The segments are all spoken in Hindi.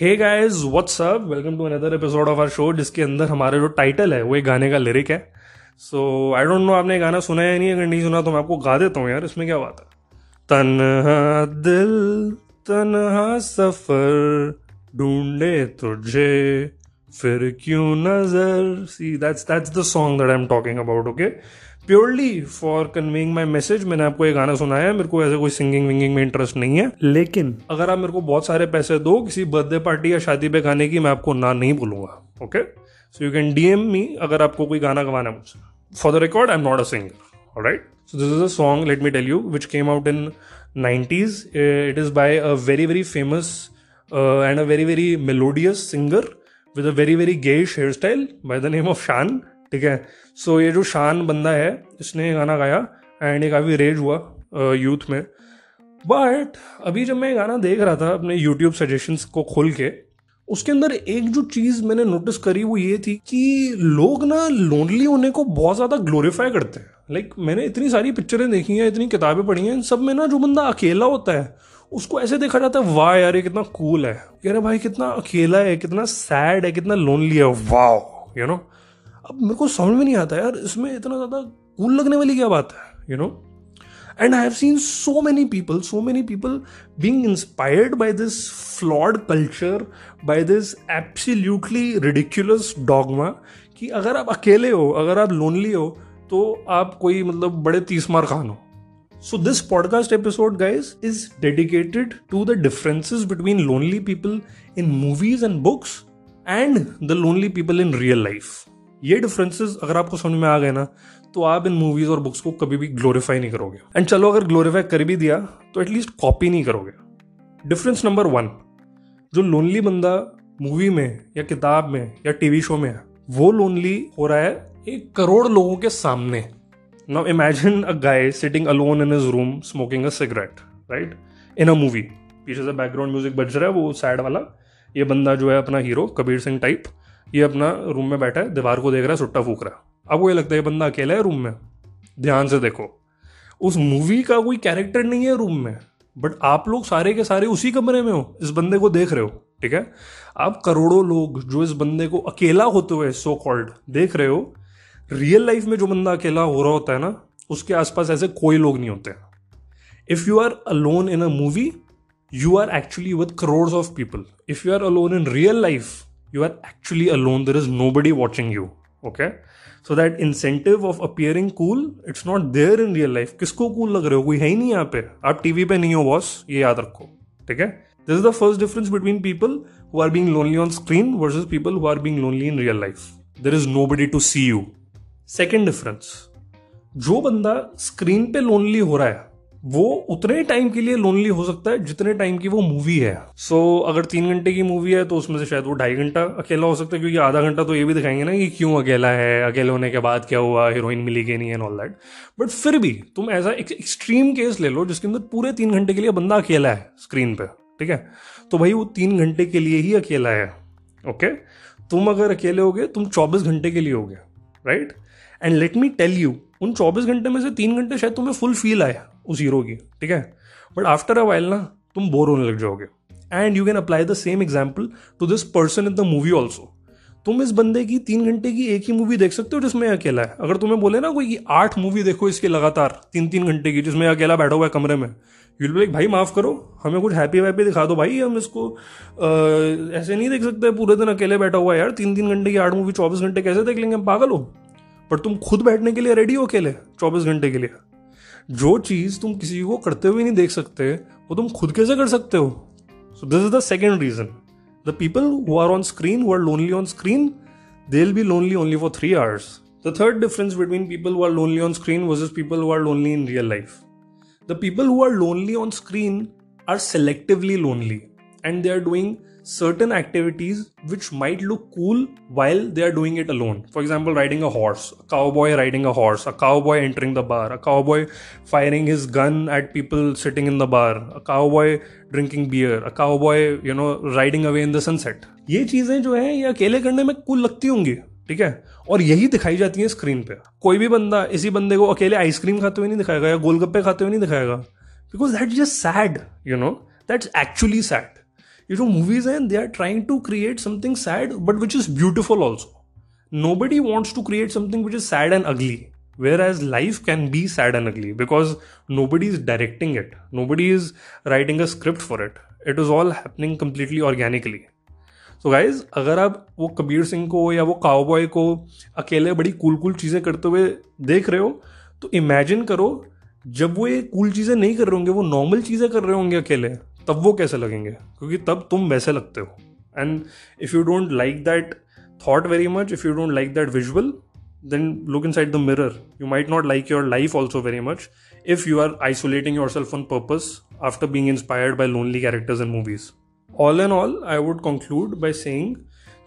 Hey guys what's up welcome to another episode of our show जिसके अंदर हमारा जो टाइटल है, वो एक गाने का लिरिक है। सो आई डोंट नो आपने गाना सुना है नहीं? अगर नहीं सुना तो मैं आपको गा देता हूँ यार, इसमें क्या बात है? तन्हा दिल, तन्हा सफ़र, ढूंढे तुझे, फिर क्यों नज़र? See that's that's the song that I am talking about okay purely for conveying my message मैंने आपको ये गाना सुनाया है मेरे को ऐसे कोई सिंगिंग विंगिंग में इंटरेस्ट नहीं है। लेकिन अगर आप मेरे को बहुत सारे पैसे दो किसी बर्थडे पार्टी या शादी पे गाने की मैं आपको ना नहीं बोलूँगा okay so you can DM me अगर आपको कोई गाना गवाना है मुझसे। For the record I am not a singer right so this is a song let me tell you which came out in 90s it is by a very very famous uh, and very very very melodious singer with a very very gayish hairstyle by the name of Shan. ठीक है? सो ये जो शान बंदा है इसने गाना गाया एंड ये काफ़ी रेज हुआ यूथ में। बट अभी जब मैं गाना देख रहा था अपने यूट्यूब सजेशंस को खोल के उसके अंदर एक जो चीज़ मैंने नोटिस करी वो ये थी कि लोग ना लोनली होने को बहुत ज़्यादा ग्लोरीफाई करते हैं। लाइक like, मैंने इतनी सारी पिक्चरें देखी हैं इतनी किताबें पढ़ी हैं सब में ना जो बंदा अकेला होता है उसको ऐसे देखा जाता है वाह यार ये कितना कूल है। यार भाई कितना अकेला है कितना सैड है कितना लोनली है। वाह यू नो अब मेरे को समझ में नहीं आता यार इसमें इतना ज़्यादा कूल लगने वाली क्या बात है you know and I have seen so many people so many people being inspired by this flawed culture by this absolutely ridiculous dogma कि अगर आप अकेले हो अगर आप लोनली हो तो आप कोई मतलब बड़े तीस मार खान हो So, this podcast episode, guys, is dedicated to the differences between lonely people in movies and books and the lonely people in real life. ये डिफरेंसेस अगर आपको समझ में आ गए ना तो आप इन मूवीज़ और बुक्स को कभी भी ग्लोरीफाई नहीं करोगे। एंड चलो, अगर ग्लोरीफाई कर भी दिया तो एटलीस्ट कॉपी नहीं करोगे। डिफरेंस नंबर वन जो लोनली बंदा मूवी में या किताब में या टीवी शो में है, वो लोनली हो रहा है एक करोड़ लोगों के सामने। Now imagine a guy sitting alone in his room smoking a cigarette right in a movie पीछे से बैकग्राउंड म्यूज़िक बज रहा है, वो सैड वाला। ये बंदा जो है अपना हीरो कबीर सिंह टाइप ये अपना रूम में बैठा है, दीवार को देख रहा है, सुट्टा फूक रहा है। अब वो ये लगता है ये बंदा अकेला है रूम में। ध्यान से देखो। उस मूवी का कोई कैरेक्टर नहीं है रूम में बट आप लोग सारे के सारे उसी कमरे में हो, इस बंदे को देख रहे हो, ठीक है? आप करोड़ों लोग जो इस बंदे को अकेला होते हुए सो कॉल्ड देख रहे हो रियल लाइफ में जो बंदा अकेला हो रहा होता है ना, उसके आसपास ऐसे कोई लोग नहीं होते। If you are alone in a movie you are actually with crore of people if you are alone in real life you are actually alone. There is nobody watching you. Okay? So that incentive of appearing cool, it's not there in real life. किसको cool लग रहे हो? कोई है ही नहीं यहाँ पे। आप टीवी पे नहीं हो बॉस ये याद रखो। ठीक है? This is the first difference between people who are being lonely on screen versus people who are being lonely in real life there is nobody to see you second difference जो बंदा स्क्रीन पे लोनली हो रहा है वो उतने टाइम के लिए लोनली हो सकता है जितने टाइम की वो मूवी है। सो so, अगर तीन घंटे की मूवी है तो उसमें से शायद वो ढाई घंटा अकेला हो सकता है क्योंकि आधा घंटा तो ये भी दिखाएँगे ना कि क्यों अकेला है अकेले होने के बाद क्या हुआ हीरोइन मिली कि नहीं एंड ऑल दैट बट फिर भी तुम ऐसा एक एक्सट्रीम केस ले लो जिसके अंदर पूरे तीन घंटे के लिए बंदा अकेला है स्क्रीन पर ठीक है? तो भाई वो तीन घंटे के लिए ही अकेला है ओके तुम अगर अकेले होगे तुम चौबीस घंटे के लिए होगे right and let me tell you उन चौबीस घंटे में से तीन घंटे शायद तुम्हें फुल फील आया। उस हीरो की ठीक है? बट आफ्टर अ वाइल ना तुम बोर होने लग जाओगे। And you can apply the same example to this person in the movie also तुम इस बंदे की तीन घंटे की एक ही मूवी देख सकते हो जिसमें अकेला है। अगर तुम्हें बोले ना कोई आठ मूवी देखो इसके लगातार तीन तीन घंटे की जिसमें अकेला बैठा हुआ है कमरे में यूल लाइक भाई माफ़ करो हमें कुछ हैप्पी वैप्पी दिखा दो भाई हम इसको आ, ऐसे नहीं देख सकते पूरे दिन अकेले बैठा हुआ है यार तीन तीन घंटे की आठ मूवी चौबीस घंटे कैसे देख लेंगे हम पागल हो? पर तुम खुद बैठने के लिए रेडी हो अकेले चौबीस घंटे के लिए। जो चीज़ तुम किसी को करते हुए नहीं देख सकते, वो तुम खुद कैसे कर सकते हो? So this is the second reason the people who are on screen who are lonely on screen they will be lonely only for three hours the third difference between people who are lonely on screen versus people who are lonely in real life the people who are lonely on screen are selectively lonely and they are doing certain activities which might look cool while they are doing it alone. For example, riding a horse, a cowboy riding a horse, a cowboy entering the bar, a cowboy firing his gun at people sitting in the bar, a cowboy drinking beer, a cowboy, you know, riding away in the sunset. ये चीज़ें जो है ये अकेले करने में कूल लगती होंगी ठीक है और यही दिखाई जाती है स्क्रीन पे कोई भी बंदा इसी बंदे को अकेले आइसक्रीम खाते हुए नहीं दिखाएगा या गोलगप्पे खाते हुए नहीं दिखाएगा because that just sad you know that's actually sad ये जो मूवीज़ हैं they are trying to create something sad but which is beautiful also nobody wants to create something which is sad and ugly whereas life can be sad and ugly because nobody is directing it nobody is writing a script for it it is all happening completely organically so guys अगर आप वो कबीर सिंह को या वो काउबॉय को अकेले बड़ी कूल कूल चीज़ें करते हुए देख रहे हो तो इमेजिन करो, जब वो ये कूल चीज़ें नहीं कर रहे होंगे, वो नॉर्मल चीज़ें कर रहे होंगे अकेले तब वो कैसे लगेंगे? क्योंकि तब तुम वैसे लगते हो। And if you don't like that thought very much if you don't like that visual then look inside the mirror you might not like your life also very much if you are isolating yourself on purpose after being inspired by lonely characters in movies all and all I would conclude by saying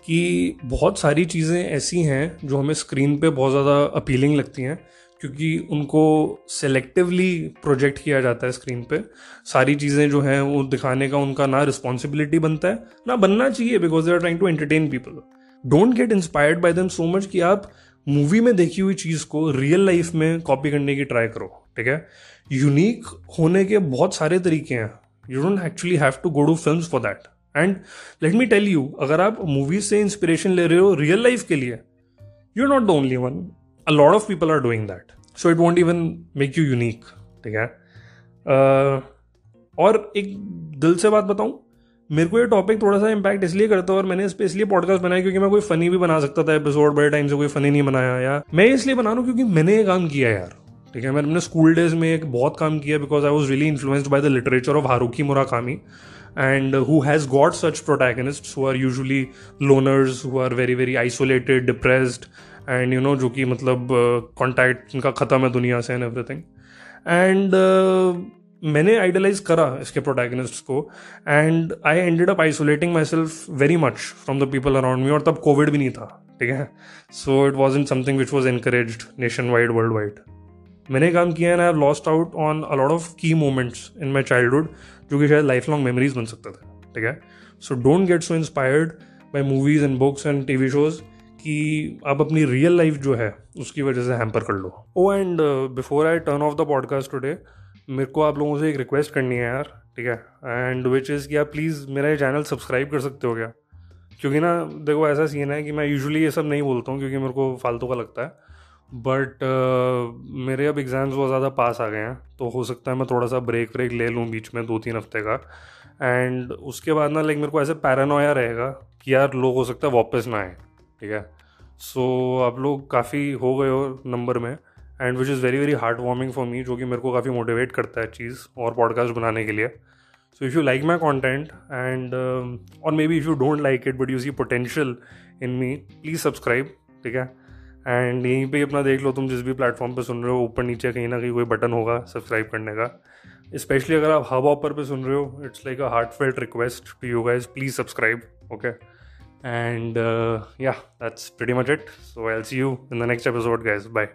कि बहुत सारी चीज़ें ऐसी हैं जो हमें स्क्रीन पर बहुत ज़्यादा अपीलिंग लगती हैं। क्योंकि उनको सेलेक्टिवली प्रोजेक्ट किया जाता है स्क्रीन पे। सारी चीज़ें जो हैं, वो दिखाने का उनका ना रिस्पॉन्सिबिलिटी बनता है, ना बनना चाहिए because they are trying to entertain people don't get inspired by them so much कि आप मूवी में देखी हुई चीज़ को रियल लाइफ में कॉपी करने की ट्राई करो, ठीक है? यूनिक होने के बहुत सारे तरीके हैं। You don't actually have to go to film for that and let me tell you अगर आप मूवीज़ से इंस्पिरेशन ले रहे हो रियल लाइफ के लिए you are not the only one a lot of people are doing so it won't even make you unique ठीक है? Uh, और एक दिल से बात बताऊँ मेरे को ये टॉपिक थोड़ा सा इम्पैक्ट इसलिए करता है और मैंने इस पर इसलिए पॉडकास्ट बनाया क्योंकि मैं कोई फनी भी बना सकता था एपिसोड बड़े टाइम से कोई फनी नहीं बनाया या मैं इसलिए बना रहा हूँ क्योंकि मैंने ये काम किया यार ठीक है? मैंने अपने स्कूल डेज़ में एक बहुत काम किया because I was really influenced by the literature of Haruki Murakami and who has got such protagonists who are usually loners who are very very isolated depressed and you know जो कि मतलब कॉन्टैक्ट uh, इनका ख़त्म है दुनिया से एंड एवरीथिंग एंड मैंने आइडलाइज करा इसके प्रोटैगनिस्ट को. And I ended up isolating myself very much from the people around me और तब कोविड भी नहीं था ठीक है? So it was in something which was encourage nationwide worldwide मैंने काम किया and I lost out on a lot of key moments in my childhood जो कि शायद लाइफ लॉन्ग मेमोरीज बन सकते थे ठीक है? So don't get so inspired by movies and books and T V shows कि आप अपनी रियल लाइफ जो है उसकी वजह से हैम्पर कर लो। ओ and before I turn off the podcast today मेरे को आप लोगों से एक रिक्वेस्ट करनी है यार ठीक है? एंड विच इज़ कि आप प्लीज़ मेरा ये चैनल सब्सक्राइब कर सकते हो क्या? क्योंकि ना देखो ऐसा सीन है कि मैं यूजुअली ये सब नहीं बोलता हूँ क्योंकि मेरे को फालतू का लगता है। बट uh, मेरे अब एग्ज़ाम्स बहुत ज़्यादा पास आ गए हैं तो हो सकता है मैं थोड़ा सा ब्रेक व्रेक ले लूँ बीच में दो तीन हफ़्ते का। एंड उसके बाद ना लाइक मेरे को ऐसे पैरानोया रहेगा कि यार लोग हो सकता है वापस ना आए। ठीक है? सो so, आप लोग काफ़ी हो गए हो नंबर में and which is very very heartwarming for me जो कि मेरे को काफ़ी मोटिवेट करता है चीज़ और पॉडकास्ट बनाने के लिए। So if you like my content and और maybe if you don't like it but you see potential in me please subscribe ठीक है? एंड यहीं पे अपना देख लो तुम जिस भी प्लेटफॉर्म पे सुन रहे हो ऊपर नीचे कहीं ना कहीं कोई बटन होगा सब्सक्राइब करने का। स्पेशली अगर आप हब ऑपर पे सुन रहे हो it's like a heartfelt request to you guys please subscribe okay And uh, yeah, that's pretty much it. So I'll see you in the next episode, guys. Bye.